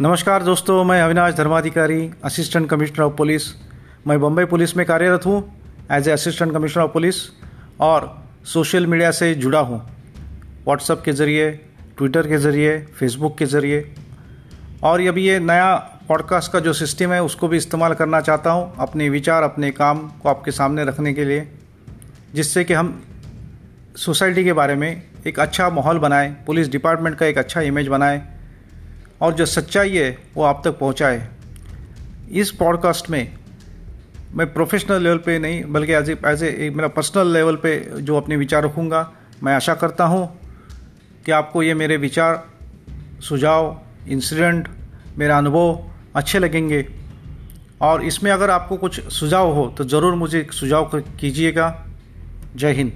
नमस्कार दोस्तों, मैं Avinash Dharmadhikari assistant commissioner of police मैं बम्बई पुलिस में कार्यरत हूँ as a assistant commissioner of police और सोशल मीडिया से जुड़ा हूँ। व्हाट्सएप के ज़रिए ट्विटर के ज़रिए फेसबुक के ज़रिए। और अभी ये नया पॉडकास्ट का जो सिस्टम है, उसको भी इस्तेमाल करना चाहता हूँ, अपने विचार, अपने काम को आपके सामने रखने के लिए, जिससे कि हम सोसाइटी के बारे में एक अच्छा माहौल बनाए पुलिस डिपार्टमेंट का एक अच्छा इमेज बनाए और जो सच्चाई है, वो आप तक पहुँचाए। इस पॉडकास्ट में मैं प्रोफेशनल लेवल पे नहीं, बल्कि एज एज ए मेरा पर्सनल लेवल पे जो अपने विचार रखूँगा, मैं आशा करता हूँ कि आपको ये मेरे विचार, सुझाव इंसिडेंट मेरा अनुभव अच्छे लगेंगे। और इसमें अगर आपको कुछ सुझाव हो तो ज़रूर मुझे सुझाव कीजिएगा। जय हिंद।